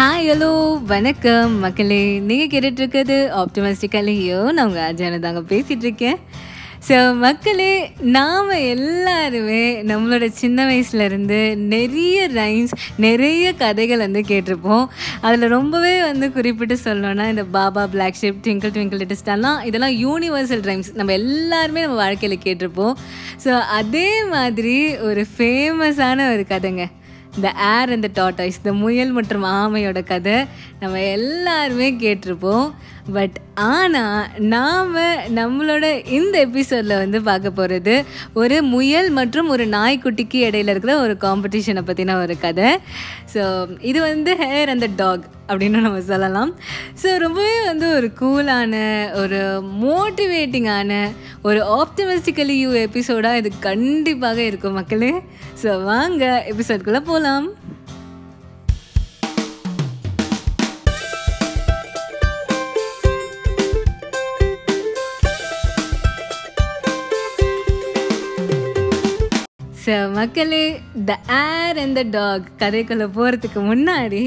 Hi hello வணக்கம். மக்களே நீங்கள் கேட்டுட்ருக்கிறது ஆப்டமிஸ்டிக்கலையோ நான் உங்கள் அஜான தாங்க ஸோ மக்களே நாம் எல்லாருமே நம்மளோட சின்ன வயசுலேருந்து நிறைய ரைம்ஸ் நிறைய கதைகள் வந்து கேட்டிருப்போம். அதில் ரொம்பவே வந்து குறிப்பிட்டு சொல்லணும்னா இந்த baa black sheep twinkle twinkle லிட்டஸ்டாலாம் இதெல்லாம் யூனிவர்சல் ரைம்ஸ் நம்ம எல்லாருமே நம்ம வாழ்க்கையில் கேட்டிருப்போம். ஸோ அதே மாதிரி ஒரு ஃபேமஸான ஒரு கதைங்க. இந்த ஏர் அந்த டாட்டாய்ஸ் இந்த முயல் மற்றும் ஆமையோட கதை. நம்ம எல்லாருமே கேட்டிருப்போம். பட் ஆனால் நாம் நம்மளோட இந்த எபிசோடில் வந்து பார்க்க போகிறது ஒரு முயல் மற்றும் ஒரு நாய்க்குட்டிக்கு இடையில இருக்கிற ஒரு காம்படிஷனை பற்றின ஒரு கதை. ஸோ இது வந்து ஹேர் அந்த டாக் அப்படின்னு நம்ம சொல்லலாம். ஸோ ரொம்பவே வந்து ஒரு கூலான ஒரு மோட்டிவேட்டிங்கான ஒரு ஆப்டிமிஸ்டிக்கலி யூ எபிசோடாக இது கண்டிப்பாக இருக்கும் மக்களே. ஸோ வாங்க எபிசோட்குள்ளே போகலாம் மக்களே த ஏர் அண்ட் த டாக் கதைக்குள்ளே போகிறதுக்கு முன்னாடி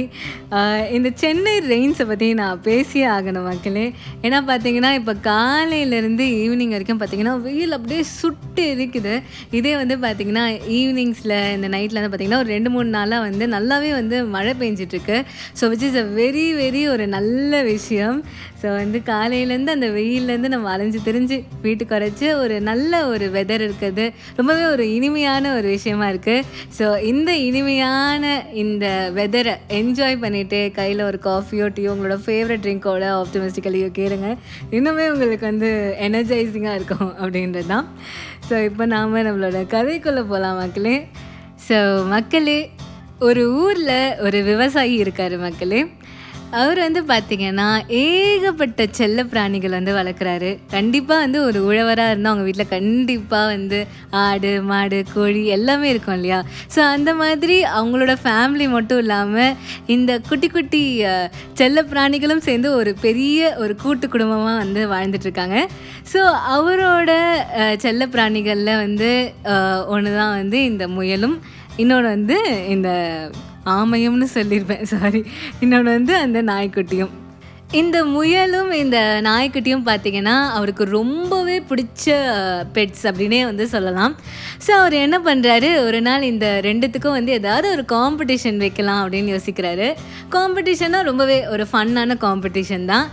இந்த சென்னை ரெயின்ஸை பற்றி நான் பேசியே ஆகணும் மக்களே. ஏன்னா பார்த்தீங்கன்னா இப்போ காலையிலேருந்து ஈவினிங் வரைக்கும் பார்த்தீங்கன்னா வெயில் அப்படியே சுட்டு இருக்குது இதே வந்து பார்த்தீங்கன்னா ஈவினிங்ஸில் இந்த நைட்டில் வந்து பார்த்தீங்கன்னா ஒரு ரெண்டு மூணு நாளாக வந்து நல்லாவே வந்து மழை பெஞ்சிட்ருக்கு. So which is a very very ஒரு நல்ல விஷயம். ஸோ வந்து காலையிலேருந்து அந்த வெயிலேருந்து நம்ம அலைஞ்சு திரிஞ்சு வீட்டுக்கு வரைச்சி ஒரு நல்ல ஒரு வெதர் இருக்குது. ரொம்பவே ஒரு இனிமையான ஒரு விஷயம். விஷயமா இருக்குது ஸோ இந்த இனிமையான இந்த வெதரை என்ஜாய் பண்ணிவிட்டு கையில் ஒரு காஃபியோ டீயோ உங்களோட ஃபேவரட் ட்ரிங்கோட ஆப்டிமிஸ்டிக்கலியோ கேளுங்க. இன்னுமே உங்களுக்கு வந்து எனர்ஜைசிங்காக இருக்கும் அப்படின்றது தான். ஸோ இப்போ நாம் நம்மளோட கதைக்குள்ளே போகலாம் மக்களே. ஸோ மக்களே ஒரு ஊரில் ஒரு விவசாயி இருக்கார் மக்களே. அவர் வந்து பார்த்தீங்கன்னா ஏகப்பட்ட செல்ல பிராணிகள் வந்து வளர்க்குறாரு. கண்டிப்பாக வந்து ஒரு உழவராக இருந்தால் அவங்க வீட்டில் கண்டிப்பாக வந்து ஆடு மாடு கோழி எல்லாமே இருக்கும் இல்லையா? ஸோ அந்த மாதிரி அவங்களோட ஃபேமிலி மட்டும் இல்லாமல் இந்த குட்டி குட்டி செல்ல பிராணிகளும் சேர்ந்து ஒரு பெரிய ஒரு கூட்டு குடும்பமாக வந்து வாழ்ந்துட்டுருக்காங்க ஸோ அவரோட செல்ல பிராணிகளில் வந்து ஒன்று தான் வந்து இந்த முயலும் இன்னொன்று வந்து இந்த ஆமையும்னு சொல்லியிருப்பேன் சாரி இன்னொன்று வந்து அந்த நாய்க்குட்டியும். இந்த முயலும் இந்த நாய்க்குட்டியும் பார்த்தீங்கன்னா அவருக்கு ரொம்பவே பிடிச்ச பெட்ஸ் அப்படின்னே வந்து சொல்லலாம். ஸோ அவர் என்ன பண்ணுறாரு ஒரு நாள் இந்த ரெண்டுத்துக்கும் வந்து ஏதாவது ஒரு காம்படிஷன் வைக்கலாம் அப்படின்னு யோசிக்கிறாரு. காம்படிஷன்னா ரொம்பவே ஒரு ஃபன்னான காம்படிஷன் தான்.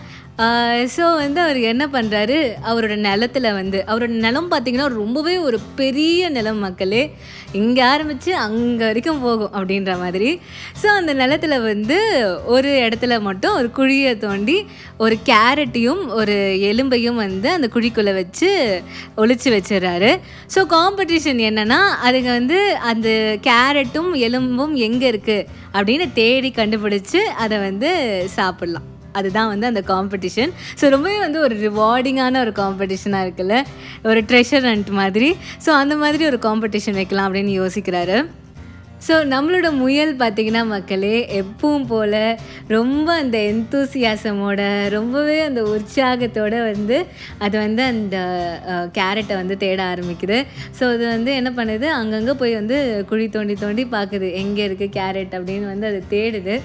ஸோ வந்து அவர் என்ன பண்ணுறாரு அவரோட நிலத்துல வந்து அவரோட நிலம் பார்த்தீங்கன்னா ரொம்பவே ஒரு பெரிய நிலம் மக்களே. இங்கே ஆரம்பித்து அங்கே வரைக்கும் போகும் அப்படின்ற மாதிரி. ஸோ அந்த நிலத்துல வந்து ஒரு இடத்துல மட்டும் ஒரு குழியை தோண்டி ஒரு கேரட்டையும் ஒரு எலும்பையும் வந்து அந்த குழிக்குள்ளே வச்சு ஒழிச்சு வச்சிடுறாரு. ஸோ காம்படிஷன் என்னென்னா அதுங்க வந்து அந்த கேரட்டும் எலும்பும் எங்கே இருக்குது அப்படின்னு தேடி கண்டுபிடிச்சு அதை வந்து சாப்பிட்லாம். அதுதான் வந்து அந்த காம்படிஷன் ஸோ ரொம்பவே வந்து ஒரு ரிவார்டிங்கான ஒரு காம்படிஷனாக இருக்குல்ல? ஒரு ட்ரெஷர் ஹண்ட் மாதிரி. ஸோ அந்த மாதிரி ஒரு காம்படிஷன் வைக்கலாம் அப்படின்னு யோசிக்கிறாரு. ஸோ நம்மளோட முயல் பார்த்திங்கன்னா மக்களே எப்பவும் போல் ரொம்ப அந்த எந்தூசியாசமோட ரொம்பவே அந்த உற்சாகத்தோடு வந்து அது வந்து அந்த கேரட்டை வந்து தேட ஆரம்பிக்குது. ஸோ அது வந்து என்ன பண்ணுது? அங்கங்கே போய் வந்து குழி தோண்டி தோண்டி பார்க்குது எங்கே இருக்குது கேரட் அப்படின்னு வந்து அது தேடுது.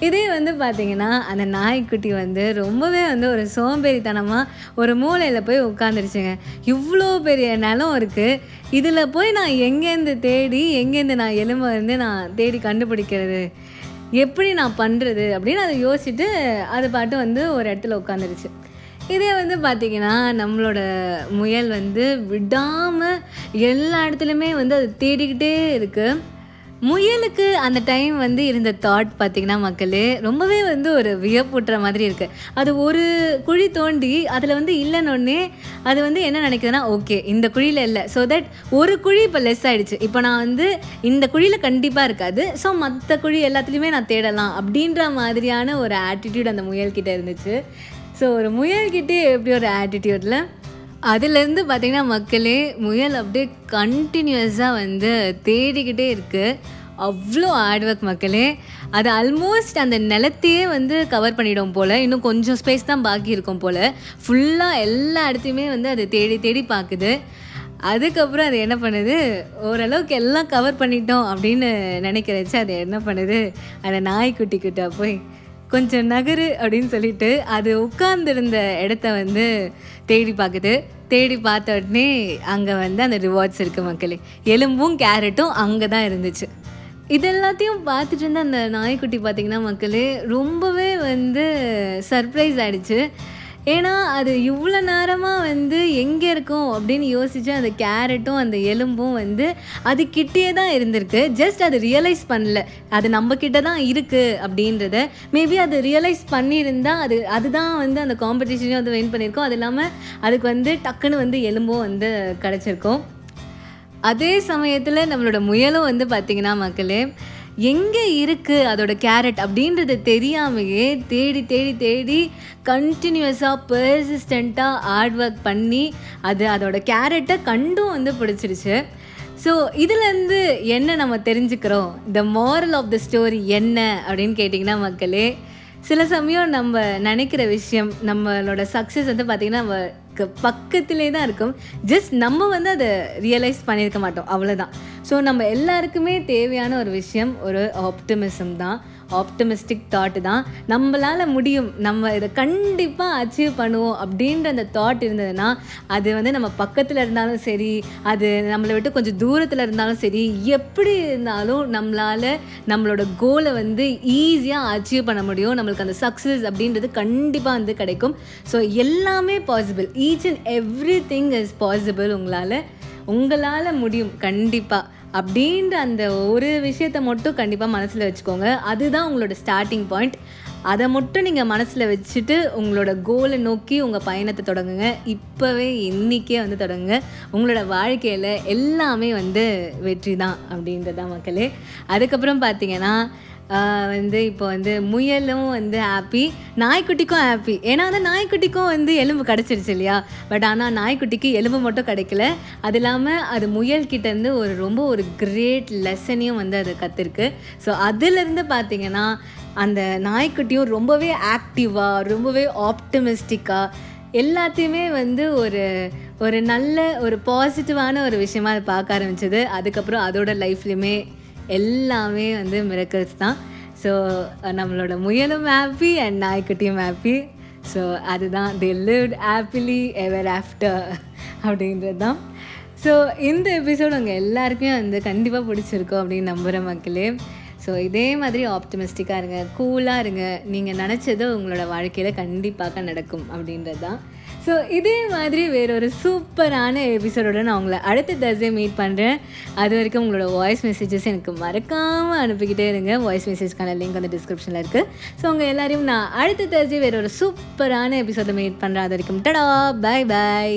இதே வந்து பார்த்தீங்கன்னா அந்த நாய்க்குட்டி வந்து ரொம்பவே வந்து ஒரு சோம்பேறித்தனமாக ஒரு மூலையில் போய் உட்காந்துருச்சுங்க இவ்வளோ பெரிய நிலம் இருக்குது இதில் போய் நான் எங்கேருந்து தேடி எங்கேருந்து நான் எலும்பை வந்து நான் தேடி கண்டுபிடிக்கிறது? எப்படி நான் பண்ணுறது அப்படின்னு அதை யோசிச்சுட்டு அது பாட்டு வந்து ஒரு இடத்துல உட்காந்துருச்சு இதே வந்து பார்த்திங்கன்னா நம்மளோட முயல் வந்து விடாமல் எல்லா இடத்துலையுமே வந்து அது தேடிக்கிட்டே இருக்குது முயலுக்கு அந்த டைம் வந்து இருந்த தாட் பார்த்திங்கன்னா மக்களே ரொம்பவே வந்து ஒரு வியப்பூட்டுற மாதிரி இருக்குது அது ஒரு குழி தோண்டி அதில் வந்து இல்லைன்னொன்னே அது வந்து என்ன நினைக்குதுன்னா ஓகே இந்த குழியில் இல்லை. ஸோ தட் ஒரு குழி இப்போ லெஸ் ஆகிடுச்சு இப்போ நான் வந்து இந்த குழியில் கண்டிப்பாக இருக்காது. ஸோ மற்ற குழி எல்லாத்துலேயுமே நான் தேடலாம் அப்படின்ற மாதிரியான ஒரு ஆட்டிடியூட் அந்த முயல்கிட்ட இருந்துச்சு. ஸோ ஒரு முயல்கிட்டே எப்படி ஒரு ஆட்டிடியூடில் அதுலேருந்து பார்த்திங்கன்னா மக்களே முயல் அப்படியே கண்டினியூஸாக வந்து தேடிக்கிட்டே இருக்குது அவ்வளோ ஹார்ட் ஒர்க் மக்களே. அது ஆல்மோஸ்ட் அந்த நிலத்தையே வந்து கவர் பண்ணிடும் போல். இன்னும் கொஞ்சம் ஸ்பேஸ் தான் பாக்கி இருக்கும் போல். ஃபுல்லாக எல்லா இடத்தையுமே வந்து அது தேடி தேடி பார்க்குது அதுக்கப்புறம் அது என்ன பண்ணுது? ஓரளவுக்கு எல்லாம் கவர் பண்ணிட்டோம் அப்படின்னு நினைக்கிறச்சு அது என்ன பண்ணுது? அந்த குட்டா போய் கொஞ்சம் நகரு அப்படின்னு சொல்லிட்டு அது உட்கார்ந்துருந்த இடத்த வந்து தேடி பார்க்குது தேடி பார்த்த உடனே அங்கே வந்து அந்த ரிவார்ட்ஸ் இருக்குது மக்களே. எலும்பும் கேரட்டும் அங்கே தான் இருந்துச்சு. இது எல்லாத்தையும் பார்த்துட்டு இருந்த அந்த நாய்க்குட்டி பார்த்திங்கன்னா மக்களே ரொம்பவே வந்து சர்ப்ரைஸ் ஆகிடுச்சு ஏன்னா அது இவ்வளோ நேரமாக வந்து எங்கே இருக்கும் அப்படின்னு யோசிச்சு அந்த கேரட்டும் அந்த எலும்பும் வந்து அது கிட்டே தான் இருந்திருக்கு. ஜஸ்ட் அது ரியலைஸ் பண்ணல. அது நம்ம கிட்ட தான் இருக்குது அப்படின்றத. மேபி அது ரியலைஸ் பண்ணியிருந்தால் அது அதுதான் வந்து அந்த காம்படிஷனையும் வந்து வின் பண்ணியிருக்கோம். அது இல்லாமல் அதுக்கு வந்து டக்குன்னு வந்து எலும்பும் வந்து கிடச்சிருக்கும். அதே சமயத்தில் நம்மளோட முயலும் வந்து பார்த்திங்கன்னா மக்களே எங்கே இருக்குது அதோட கேரட் அப்படின்றது தெரியாமையே தேடி தேடி தேடி கண்டினியூஸாக பெர்சிஸ்டண்ட்டாக ஹார்ட் ஒர்க் பண்ணி அது அதோட கேரட்டை கண்டும் வந்து பிடிச்சிருச்சு. ஸோ இதுலேருந்து என்ன நம்ம தெரிஞ்சுக்கிறோம்? The moral of the story என்ன அப்படின்னு கேட்டிங்கன்னா மக்களே சில சமயம் நம்ம நினைக்கிற விஷயம் நம்மளோட சக்ஸஸ் வந்து பார்த்திங்கன்னா நம்ம பக்கத்திலே தான் இருக்கும். ஜஸ்ட் நம்ம வந்து அதை ரியலைஸ் பண்ணியிருக்க மாட்டோம். அவ்வளோதான் ஸோ நம்ம எல்லாருக்குமே தேவையான ஒரு விஷயம் ஒரு ஆப்டிமிசம் தான். ஆப்டமிஸ்டிக் தாட் தான். நம்மளால் முடியும். நம்ம இதை கண்டிப்பாக அச்சீவ் பண்ணுவோம் அப்படின்ற அந்த தாட் இருந்ததுன்னா அது வந்து நம்ம பக்கத்தில் இருந்தாலும் சரி அது நம்மளை விட்டு கொஞ்சம் தூரத்தில் இருந்தாலும் சரி எப்படி இருந்தாலும் நம்மளால் நம்மளோட கோலை வந்து ஈஸியாக அச்சீவ் பண்ண முடியும். நம்மளுக்கு அந்த சக்ஸஸ் அப்படின்றது கண்டிப்பாக வந்து கிடைக்கும். ஸோ எல்லாமே possible each and every thing is possible உங்களால். உங்களால் முடியும். கண்டிப்பாக அப்படின்ற அந்த ஒரு விஷயத்தை மட்டும் கண்டிப்பாக மனசில் வச்சுக்கோங்க. அதுதான் உங்களோட ஸ்டார்டிங் பாயிண்ட் அதை மட்டும் நீங்கள் மனசில் வச்சுட்டு உங்களோட கோலை நோக்கி உங்கள் பயணத்தை தொடங்குங்க. இப்போவே இன்றைக்கே வந்து தொடங்குங்க. உங்களோட வாழ்க்கையில் எல்லாமே வந்து வெற்றி தான் அப்படின்றதான் மக்களே. அதுக்கப்புறம் பார்த்தீங்கன்னா வந்து இப்போ வந்து முயலும் வந்து ஹாப்பி நாய்க்குட்டிக்கும் ஹாப்பி ஏன்னா அந்த நாய்க்குட்டிக்கும் வந்து எலும்பு கிடச்சிருச்சு இல்லையா? பட் ஆனால் நாய்க்குட்டிக்கு எலும்பு மட்டும் கிடைக்கல. அது இல்லாமல் அது முயல்கிட்டேருந்து ஒரு ரொம்ப ஒரு கிரேட் லெசனையும் வந்து அது கற்றுருக்கு ஸோ அதுலேருந்து பார்த்தீங்கன்னா அந்த நாய்க்குட்டியும் ரொம்பவே ஆக்டிவாக ரொம்பவே ஆப்டிமிஸ்டிக்காக எல்லாத்தையுமே வந்து ஒரு ஒரு நல்ல ஒரு பாசிட்டிவான ஒரு விஷயமா அது பார்க்க ஆரம்பிச்சது. அதுக்கப்புறம் அதோட லைஃப்லையுமே எல்லாமே வந்து மிரக்கல்ஸ் தான். ஸோ நம்மளோட முயலும் ஹாப்பி அண்ட் நாய்க்குட்டியும் ஹாப்பி ஸோ அதுதான். The lived happily ever after அப்படின்றது தான். ஸோ இந்த எபிசோட் உங்கள் எல்லாருக்குமே வந்து கண்டிப்பாக பிடிச்சிருக்கும் அப்படின்னு நம்புகிற மக்களே. ஸோ இதே மாதிரி ஆப்டிமிஸ்டிக்காக இருங்க கூலாக இருங்க. நீங்கள் நினச்சது உங்களோட வாழ்க்கையில் கண்டிப்பாக நடக்கும் அப்படின்றது தான். ஸோ இதே மாதிரி வேறொரு சூப்பரான எபிசோடோட நான் உங்களை அடுத்த தர்ஸே மீட் பண்ணுறேன் அது வரைக்கும் உங்களோட வாய்ஸ் மெசேஜஸ் எனக்கு மறக்காமல் அனுப்பிக்கிட்டே இருங்க. வாய்ஸ் மெசேஜ்க்கான லிங்க் வந்து டிஸ்கிரிப்ஷனில் இருக்குது ஸோ உங்கள் எல்லாரையும் நான் அடுத்த தர்ஸே வேற ஒரு சூப்பரான எபிசோட மீட் பண்ணுறேன் அது வரைக்கும் டடா பை பை